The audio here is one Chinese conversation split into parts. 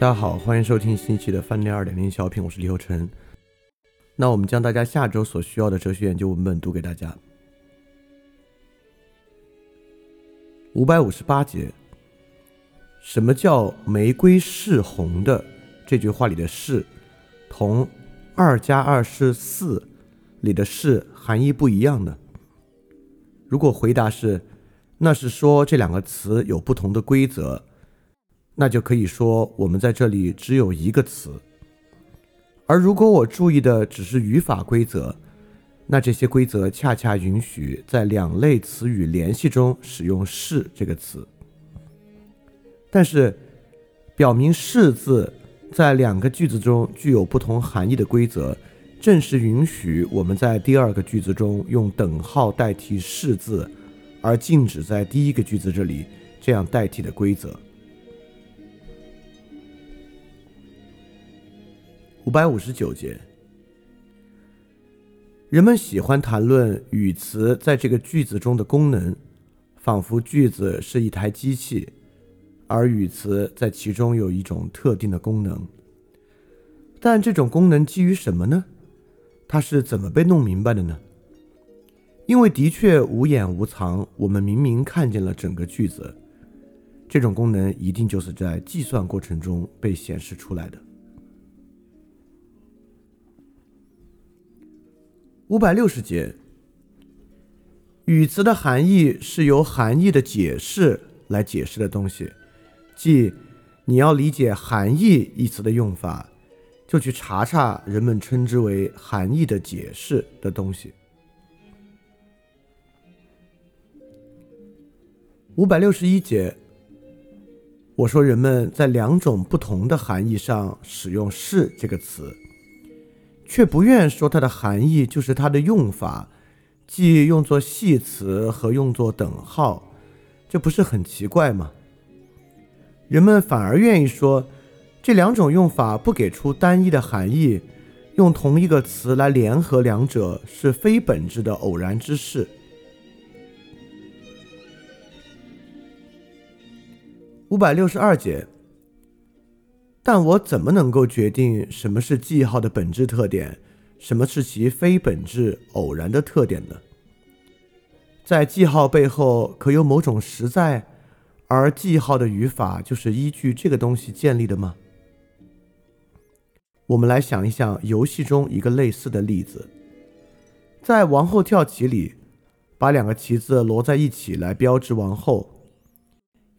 大家好，欢迎收听新一期的饭店二点零小品，我是李厚成。那我们将大家下周所需要的哲学研究文本读给大家。五百五十八节，什么叫玫瑰是红的？这句话里的“是”同“二加二是四”里的“是”含义不一样呢？如果回答是，那是说这两个词有不同的规则。那就可以说，我们在这里只有一个词。而如果我注意的只是语法规则，那这些规则恰恰允许在两类词语联系中使用“是”这个词。但是，表明“是”字在两个句子中具有不同含义的规则，正是允许我们在第二个句子中用等号代替“是”字，而禁止在第一个句子这里这样代替的规则。五百五十九节，人们喜欢谈论语词在这个句子中的功能，仿佛句子是一台机器，而语词在其中有一种特定的功能。但这种功能基于什么呢？它是怎么被弄明白的呢？因为的确无眼无藏，我们明明看见了整个句子。这种功能一定就是在计算过程中被显示出来的。五百六十节，语词的含义是由含义的解释来解释的东西，即你要理解“含义”一词的用法，就去查查人们称之为“含义的解释”的东西。五百六十一节，我说人们在两种不同的含义上使用“是”这个词。却不愿说它的含义就是它的用法，即用作系词和用作等号，这不是很奇怪吗？人们反而愿意说，这两种用法不给出单一的含义，用同一个词来联合两者是非本质的偶然之事。五百六十二节。但我怎么能够决定什么是记号的本质特点，什么是其非本质偶然的特点呢？在记号背后可有某种实在，而记号的语法就是依据这个东西建立的吗？我们来想一想游戏中一个类似的例子，在王后跳棋里，把两个棋子摞在一起来标志王后，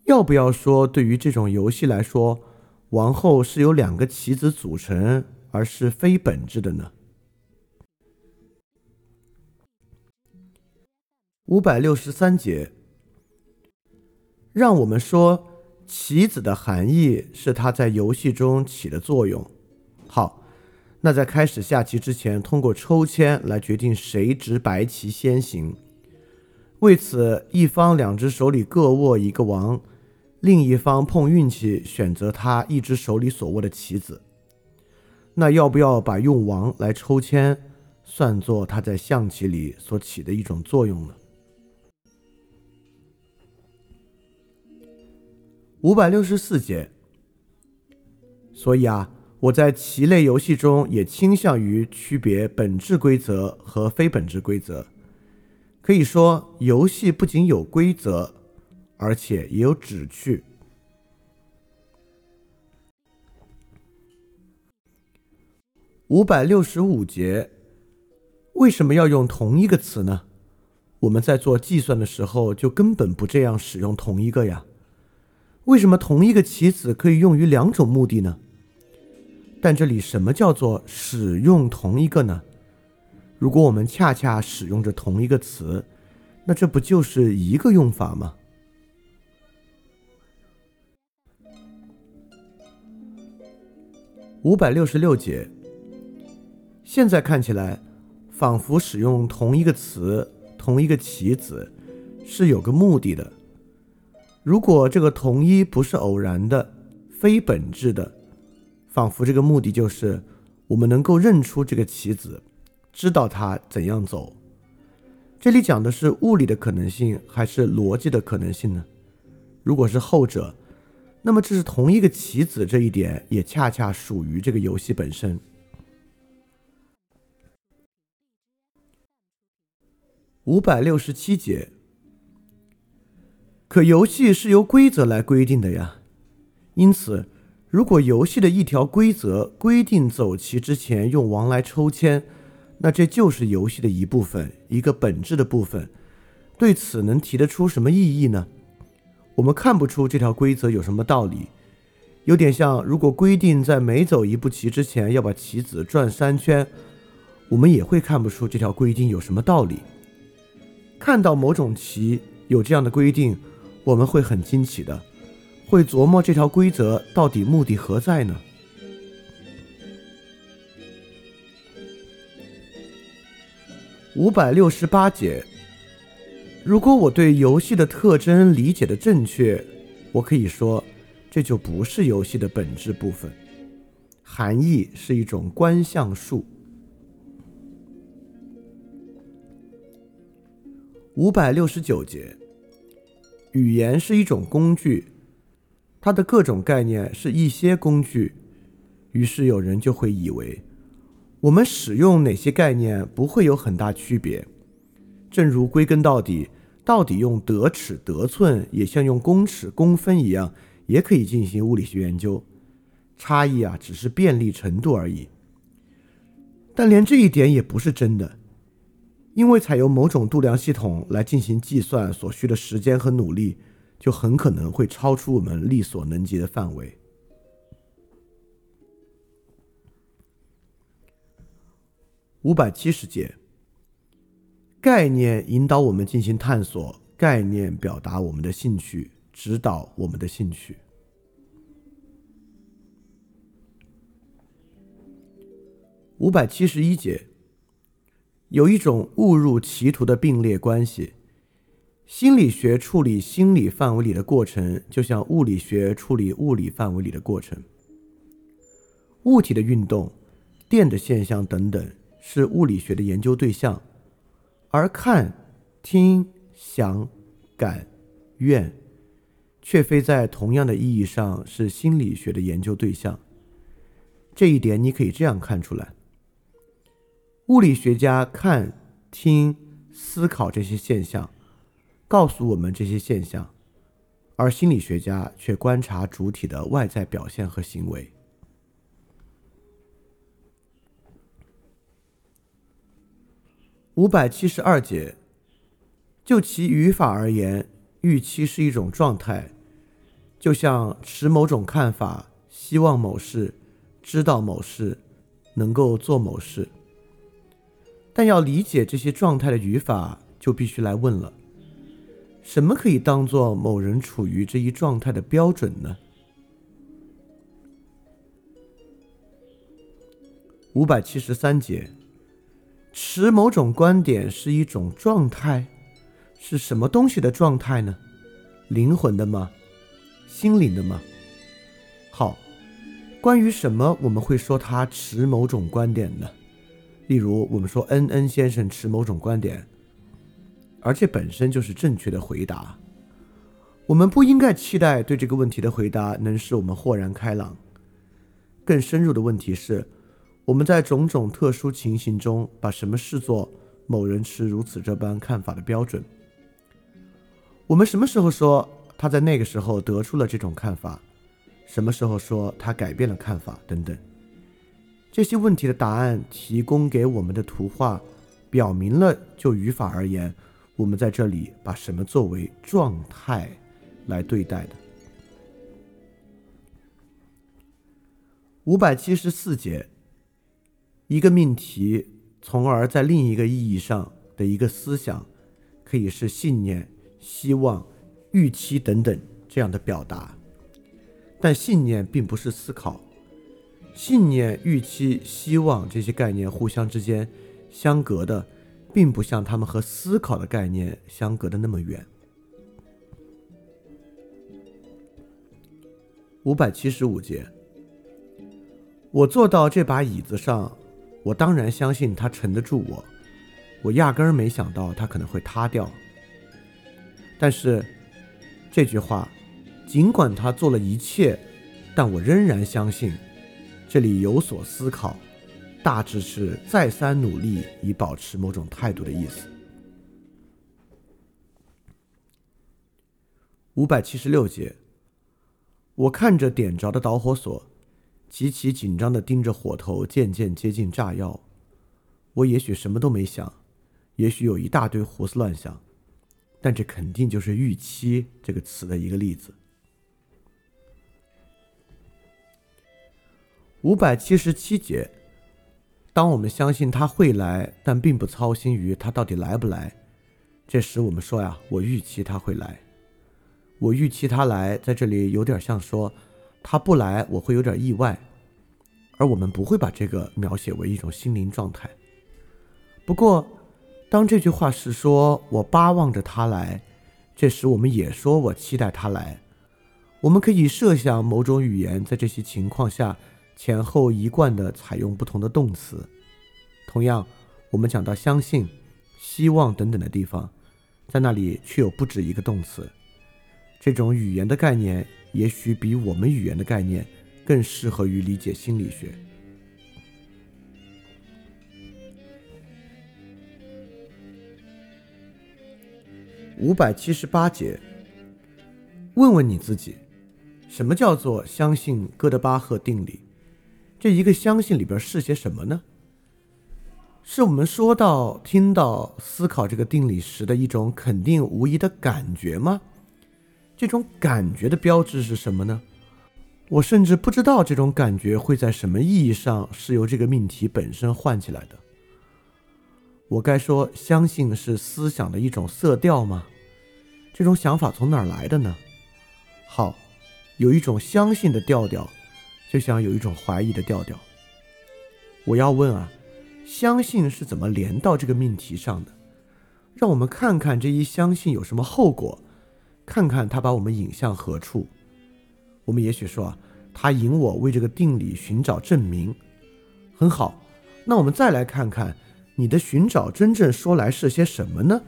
要不要说对于这种游戏来说？王后是由两个棋子组成，而是非本质的呢？五百六十三节，让我们说棋子的含义是它在游戏中起的作用。好，那在开始下棋之前，通过抽签来决定谁执白棋先行。为此，一方两只手里各握一个王。另一方碰运气，选择他一只手里所握的棋子。那要不要把用王来抽签算作他在象棋里所起的一种作用呢？五百六十四节。所以啊，我在棋类游戏中也倾向于区别本质规则和非本质规则。可以说，游戏不仅有规则。而且也有旨趣。五百六十五节，为什么要用同一个词呢？我们在做计算的时候就根本不这样使用同一个呀。为什么同一个棋子可以用于两种目的呢？但这里什么叫做使用同一个呢？如果我们恰恰使用着同一个词，那这不就是一个用法吗？五百六十六节，现在看起来，仿佛使用同一个词、同一个棋子是有个目的的。如果这个同一不是偶然的、非本质的，仿佛这个目的就是我们能够认出这个棋子，知道它怎样走。这里讲的是物理的可能性还是逻辑的可能性呢？如果是后者，那么这是同一个棋子，这一点也恰恰属于这个游戏本身。五百六十七节，可游戏是由规则来规定的呀，因此，如果游戏的一条规则规定走棋之前用王来抽签，那这就是游戏的一部分，一个本质的部分。对此能提得出什么意义呢？我们看不出这条规则有什么道理，有点像如果规定在每走一步棋之前要把棋子转三圈，我们也会看不出这条规定有什么道理。看到某种棋有这样的规定，我们会很惊奇的，会琢磨这条规则到底目的何在呢？五百六十八节。如果我对游戏的特征理解的正确，我可以说，这就不是游戏的本质部分，含义是一种观象术。五百六十九节，语言是一种工具，它的各种概念是一些工具，于是有人就会以为，我们使用哪些概念不会有很大区别，正如归根到底。到底用得尺得寸，也像用公尺公分一样，也可以进行物理学研究。差异啊，只是便利程度而已。但连这一点也不是真的，因为采用某种度量系统来进行计算所需的时间和努力，就很可能会超出我们力所能及的范围。五百七十节。概念引导我们进行探索，概念表达我们的兴趣，指导我们的兴趣。五百七十一节，有一种误入歧途的并列关系。心理学处理心理范围里的过程，就像物理学处理物理范围里的过程。物体的运动、电的现象等等，是物理学的研究对象。而看、听、想、感、愿，却非在同样的意义上是心理学的研究对象。这一点你可以这样看出来：物理学家看、听、思考这些现象，告诉我们这些现象；而心理学家却观察主体的外在表现和行为。五百七十二节，就其语法而言，预期是一种状态，就像持某种看法、希望某事、知道某事、能够做某事。但要理解这些状态的语法，就必须来问了：什么可以当做某人处于这一状态的标准呢？五百七十三节。持某种观点是一种状态，是什么东西的状态呢？灵魂的吗？心灵的吗？好，关于什么我们会说他持某种观点呢？例如，我们说恩恩先生持某种观点，而这本身就是正确的回答。我们不应该期待对这个问题的回答能使我们豁然开朗。更深入的问题是。我们在种种特殊情形中，把什么视作某人持如此这般看法的标准？我们什么时候说他在那个时候得出了这种看法？什么时候说他改变了看法？等等，这些问题的答案提供给我们的图画，表明了就语法而言，我们在这里把什么作为状态来对待的。五百七十四节。一个命题，从而在另一个意义上的一个思想，可以是信念、希望、预期等等这样的表达。但信念并不是思考，信念、预期、希望这些概念互相之间相隔的，并不像他们和思考的概念相隔的那么远。五百七十五节，我坐到这把椅子上。我当然相信他沉得住我，我压根儿没想到他可能会塌掉。但是这句话尽管他做了一切，但我仍然相信，这里有所思考，大致是再三努力以保持某种态度的意思。五百七十六节，我看着点着的导火索，极其紧张地盯着火头渐渐接近炸药。我也许什么都没想，也许有一大堆胡思乱想，但这肯定就是“预期”这个词的一个例子。五百七十七节，当我们相信他会来，但并不操心于他到底来不来，这时我们说呀：“我预期他会来。”我预期他来，在这里有点像说他不来，我会有点意外，而我们不会把这个描写为一种心灵状态。不过，当这句话是说我巴望着他来，这时我们也说我期待他来。我们可以设想某种语言在这些情况下前后一贯的采用不同的动词。同样，我们讲到相信、希望等等的地方，在那里却有不止一个动词。这种语言的概念，也许比我们语言的概念更适合于理解心理学。五百七十八节，问问你自己，什么叫做相信哥德巴赫定理？这一个相信里边是些什么呢？是我们说到、听到、思考这个定理时的一种肯定无疑的感觉吗？这种感觉的标志是什么呢？我甚至不知道这种感觉会在什么意义上是由这个命题本身唤起来的。我该说相信是思想的一种色调吗？这种想法从哪儿来的呢？好，有一种相信的调调，就像有一种怀疑的调调。我要问啊，相信是怎么连到这个命题上的？让我们看看这一相信有什么后果。看看他把我们引向何处，我们也许说啊，他引我为这个定理寻找证明，很好。那我们再来看看你的寻找真正说来是些什么呢？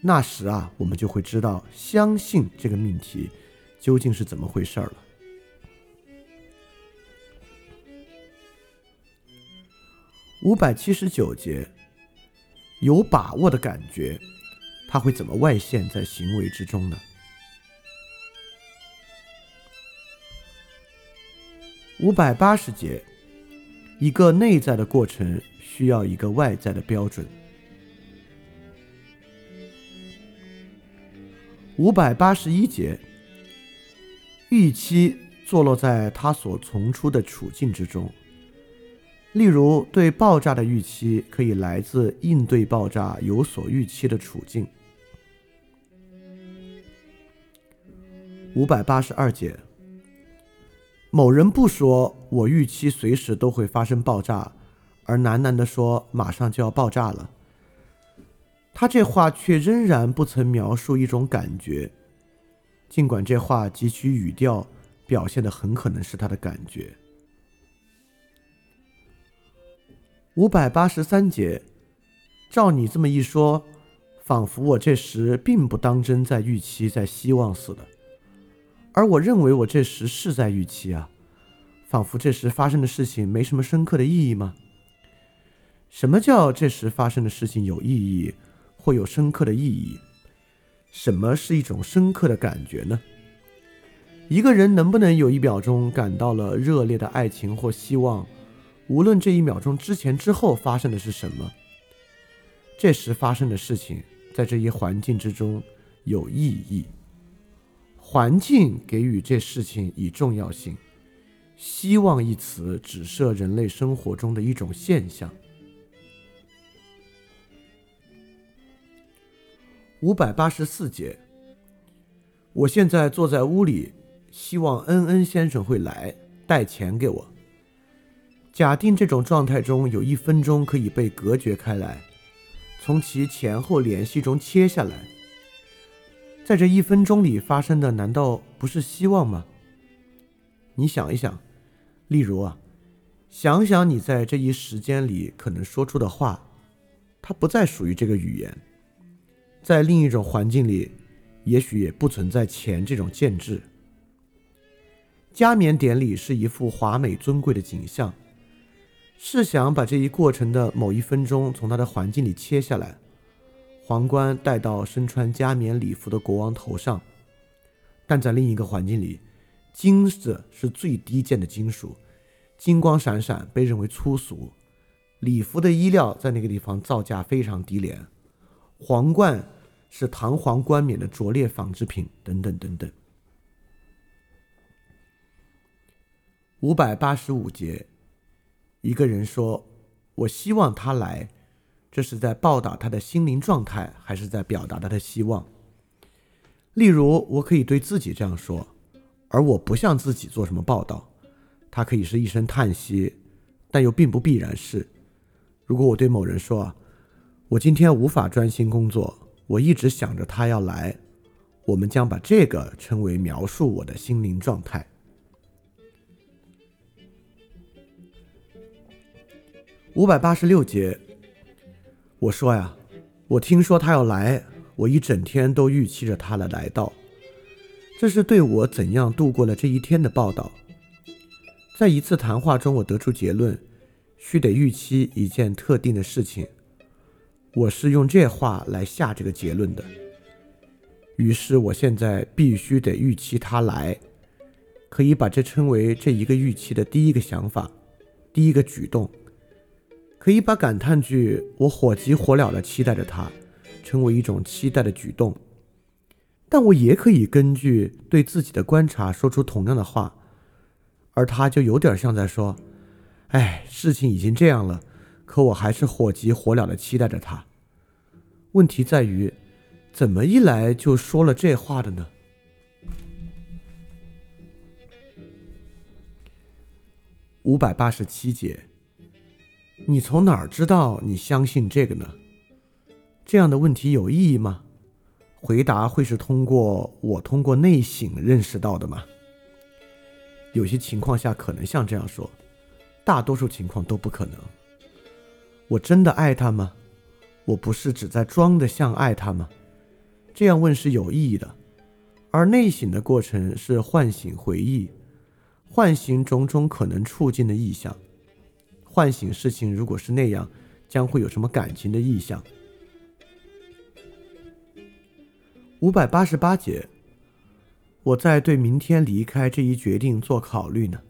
那时啊，我们就会知道相信这个命题究竟是怎么回事儿了。五百七十九节，有把握的感觉。它会怎么外现在行为之中呢？五百八十节，一个内在的过程需要一个外在的标准。五百八十一节，预期坐落在他所从出的处境之中。例如，对爆炸的预期可以来自应对爆炸有所预期的处境。五百八十二节，某人不说“我预期随时都会发生爆炸”，而喃喃地说“马上就要爆炸了”。他这话却仍然不曾描述一种感觉，尽管这话及其语调表现的很可能是他的感觉。五百八十三节，照你这么一说，仿佛我这时并不当真在预期，在希望似的。而我认为我这时是在预期啊，仿佛这时发生的事情没什么深刻的意义吗？什么叫这时发生的事情有意义，或有深刻的意义？什么是一种深刻的感觉呢？一个人能不能有一秒钟感到了热烈的爱情或希望，无论这一秒钟之前之后发生的是什么，这时发生的事情在这一环境之中有意义。环境给予这事情以重要性。希望一词指涉人类生活中的一种现象。五百八十四节。我现在坐在屋里，希望恩恩先生会来带钱给我。假定这种状态中有一分钟可以被隔绝开来，从其前后联系中切下来。在这一分钟里发生的，难道不是希望吗？你想一想，例如啊，想想你在这一时间里可能说出的话，它不再属于这个语言，在另一种环境里，也许也不存在钱这种建制。加冕典礼是一幅华美尊贵的景象。试想把这一过程的某一分钟从他的环境里切下来，皇冠戴到身穿加冕礼服的国王头上，但在另一个环境里，金子是最低贱的金属，金光闪闪，被认为粗俗。礼服的衣料在那个地方造价非常低廉，皇冠是堂皇冠冕的拙劣纺织品，等等等等。五百八十五节，一个人说：“我希望他来。”这是在报道他的心灵状态，还是在表达他的希望？例如，我可以对自己这样说，而我不向自己做什么报道。他可以是一声叹息，但又并不必然是。如果我对某人说：“我今天无法专心工作，我一直想着他要来。”我们将把这个称为描述我的心灵状态。五百八十六节，我说呀，我听说他要来，我一整天都预期着他的来到。这是对我怎样度过了这一天的报道。在一次谈话中，我得出结论。须得预期一件特定的事情，我是用这话来下这个结论的。于是，我现在必须得预期他来，可以把这称为这一个预期的第一个想法，第一个举动。可以把感叹句“我火急火燎的期待着他”称为一种期待的举动。但我也可以根据对自己的观察说出同样的话，而他就有点像在说。哎，事情已经这样了，可我还是火急火燎的期待着他。问题在于，怎么一来就说了这话的呢？五百八十七节，你从哪儿知道你相信这个呢？这样的问题有意义吗？回答会是通过我通过内省认识到的吗？有些情况下可能像这样说。大多数情况都不可能。我真的爱他吗？我不是只在装的像爱他吗？这样问是有意义的，而内省的过程是唤醒回忆，唤醒种种可能促进的意象，唤醒事情如果是那样，将会有什么感情的意象？五百八十八节，我在对明天离开这一决定做考虑呢。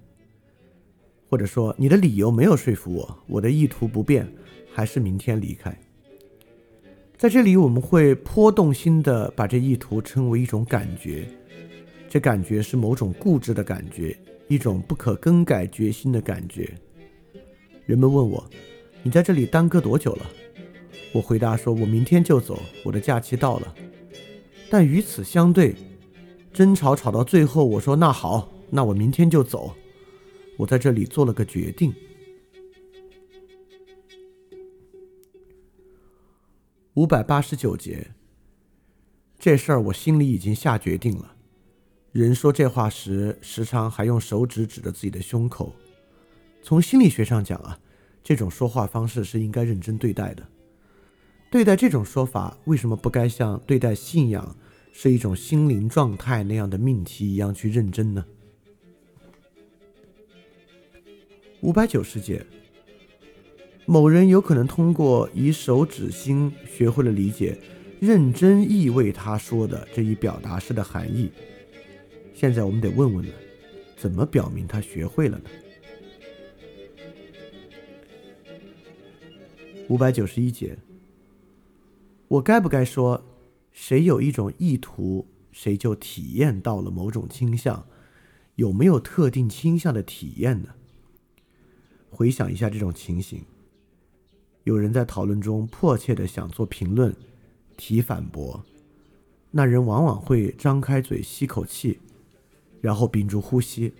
或者说，你的理由没有说服我，我的意图不变，还是明天离开。在这里，我们会颇动心的把这意图称为一种感觉，这感觉是某种固执的感觉，一种不可更改决心的感觉。人们问我，你在这里耽搁多久了？我回答说，我明天就走，我的假期到了。但与此相对，争吵吵到最后，我说那好，那我明天就走。我在这里做了个决定。五百八十九节，这事儿我心里已经下决定了。人说这话时，时常还用手指指着自己的胸口。从心理学上讲啊，这种说话方式是应该认真对待的。对待这种说法，为什么不该像对待信仰是一种心灵状态那样的命题一样去认真呢？五百九十节，某人有可能通过以手指心学会了理解认真意味他说的这一表达式的含义。现在我们得问问了，怎么表明他学会了呢？五百九十一节，我该不该说，谁有一种意图，谁就体验到了某种倾向？有没有特定倾向的体验呢？回想一下这种情形，有人在讨论中迫切的想做评论、提反驳，那人往往会张开嘴吸口气，然后屏住呼吸。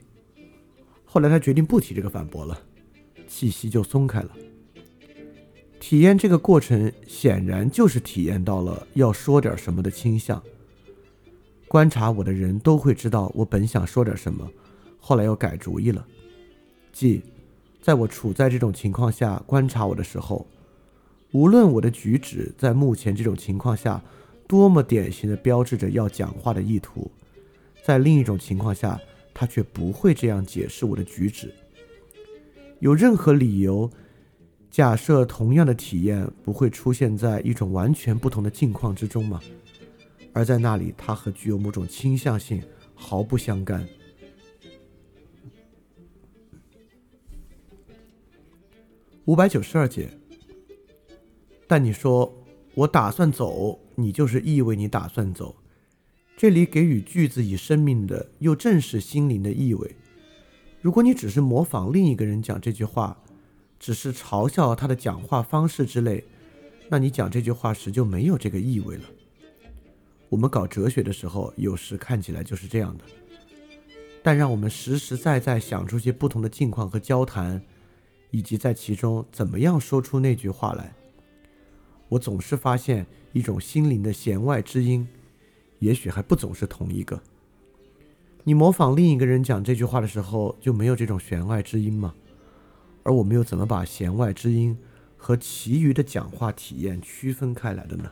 后来他决定不提这个反驳了，气息就松开了。体验这个过程，显然就是体验到了要说点什么的倾向。观察我的人都会知道，我本想说点什么，后来又改主意了，即。在我处在这种情况下观察我的时候，无论我的举止在目前这种情况下多么典型的标志着要讲话的意图，在另一种情况下，他却不会这样解释我的举止。有任何理由假设同样的体验不会出现在一种完全不同的境况之中吗？而在那里，它和具有某种倾向性毫不相干。五百九十二节。但你说我打算走，你就是意味你打算走。这里给予句子以生命的，又正是心灵的意味。如果你只是模仿另一个人讲这句话，只是嘲笑他的讲话方式之类，那你讲这句话时就没有这个意味了。我们搞哲学的时候，有时看起来就是这样的。但让我们实实在在想出些不同的境况和交谈，以及在其中怎么样说出那句话来。我总是发现一种心灵的弦外之音，也许还不总是同一个。你模仿另一个人讲这句话的时候，就没有这种弦外之音吗？而我们又怎么把弦外之音和其余的讲话体验区分开来的呢？